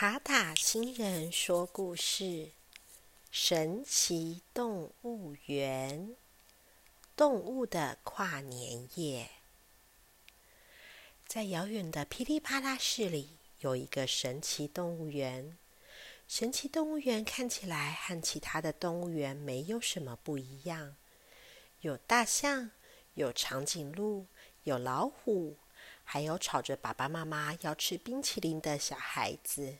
塔塔星人说故事：神奇动物园，动物的跨年夜。在遥远的噼里啪啦市里，有一个神奇动物园。神奇动物园看起来和其他的动物园没有什么不一样，有大象，有长颈鹿，有老虎。还有吵着爸爸妈妈要吃冰淇淋的小孩子。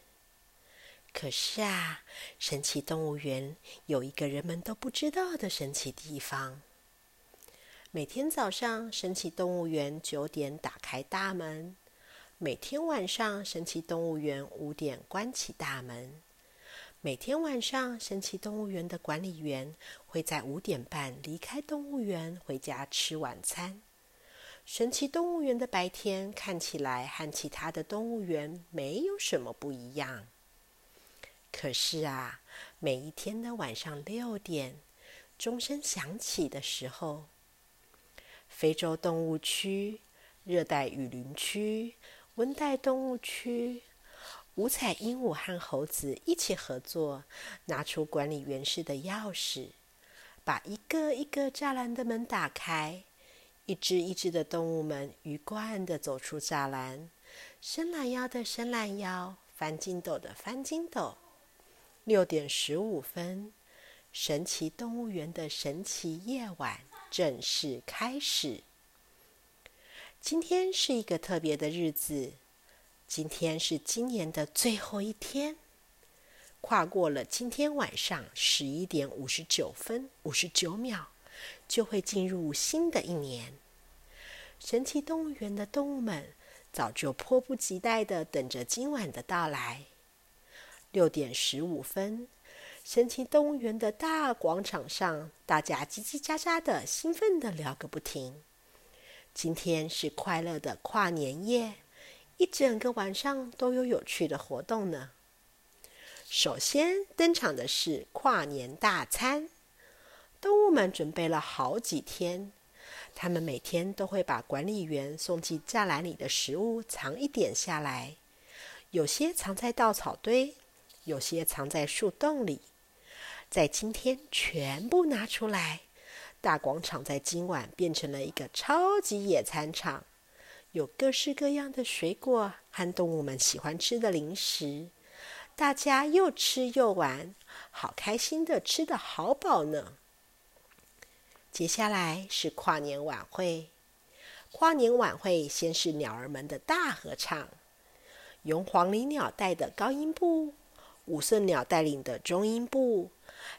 可是啊，神奇动物园有一个人们都不知道的神奇地方。每天早上，神奇动物园九点打开大门；每天晚上，神奇动物园五点关起大门；每天晚上，神奇动物园的管理员会在五点半离开动物园，回家吃晚餐。神奇动物园的白天看起来和其他的动物园没有什么不一样。可是啊，每一天的晚上六点，钟声响起的时候，非洲动物区、热带雨林区、温带动物区，五彩鹦鹉和猴子一起合作，拿出管理员室的钥匙，把一个一个栅栏的门打开。一只一只的动物们鱼贯的走出栅栏，伸懒腰的伸懒腰，翻筋斗的翻筋斗。六点十五分，神奇动物园的神奇夜晚正式开始。今天是一个特别的日子，今天是今年的最后一天，跨过了今天晚上十一点五十九分五十九秒。就会进入新的一年。神奇动物园的动物们早就迫不及待的等着今晚的到来。六点十五分，神奇动物园的大广场上，大家叽叽喳喳的，兴奋的聊个不停。今天是快乐的跨年夜，一整个晚上都有有趣的活动呢。首先登场的是跨年大餐。动物们准备了好几天，他们每天都会把管理员送进栅栏里的食物藏一点下来，有些藏在稻草堆，有些藏在树洞里，在今天全部拿出来。大广场在今晚变成了一个超级野餐场，有各式各样的水果和动物们喜欢吃的零食，大家又吃又玩，好开心的吃得好饱呢。接下来是跨年晚会。跨年晚会先是鸟儿们的大合唱，由黄鹂鸟带的高音部，五色鸟带领的中音部，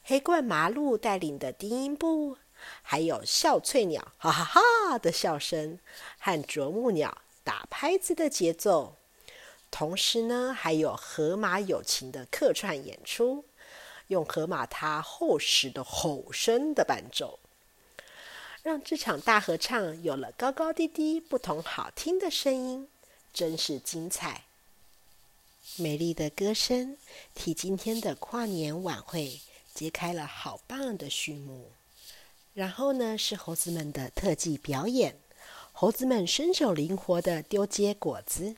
黑冠麻鹿带领的低音部，还有笑翠鸟哈哈哈的笑声和啄木鸟打拍子的节奏。同时呢，还有河马友情的客串演出，用河马它厚实的吼声的伴奏。让这场大合唱有了高高低低、不同好听的声音，真是精彩！美丽的歌声替今天的跨年晚会揭开了好棒的序幕。然后呢，是猴子们的特技表演。猴子们身手灵活的丢接果子，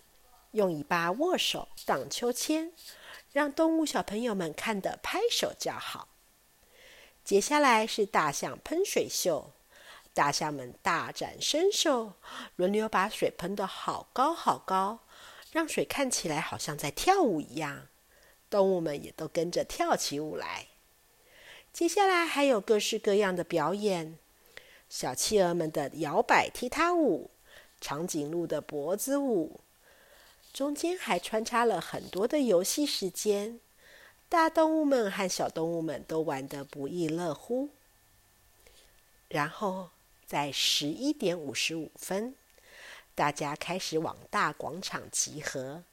用尾巴握手荡秋千，让动物小朋友们看得拍手叫好。接下来是大象喷水秀。大象们大展身手，轮流把水喷得好高好高，让水看起来好像在跳舞一样。动物们也都跟着跳起舞来。接下来还有各式各样的表演：小企鹅们的摇摆踢踏舞，长颈鹿的脖子舞，中间还穿插了很多的游戏时间。大动物们和小动物们都玩得不亦乐乎。然后。在十一点五十五分，大家开始往大广场集合。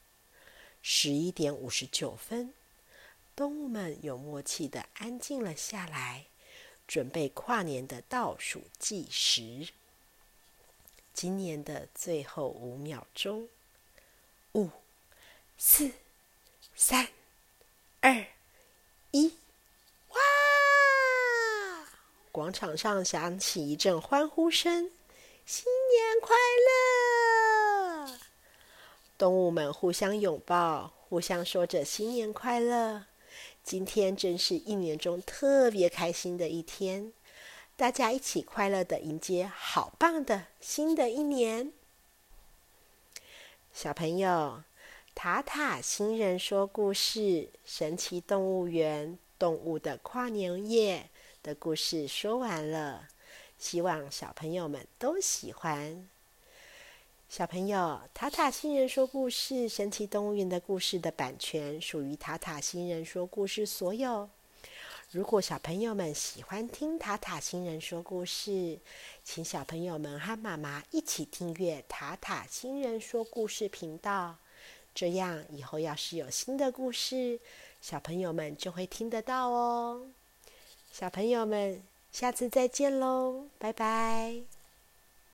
十一点五十九分，动物们有默契的安静了下来，准备跨年的倒数计时。今年的最后五秒钟，五、四、三、二、一。哇广场上响起一阵欢呼声：“新年快乐！”动物们互相拥抱，互相说着新年快乐。今天真是一年中特别开心的一天，大家一起快乐的迎接好棒的新的一年。小朋友，塔塔星人说故事：神奇动物园动物的跨年夜的故事说完了，希望小朋友们都喜欢。小朋友，塔塔星人说故事：神奇动物园的故事的版权属于塔塔星人说故事所有。如果小朋友们喜欢听塔塔星人说故事，请小朋友们和妈妈一起订阅塔塔星人说故事频道，这样以后要是有新的故事，小朋友们就会听得到哦。小朋友们，下次再见喽，拜拜。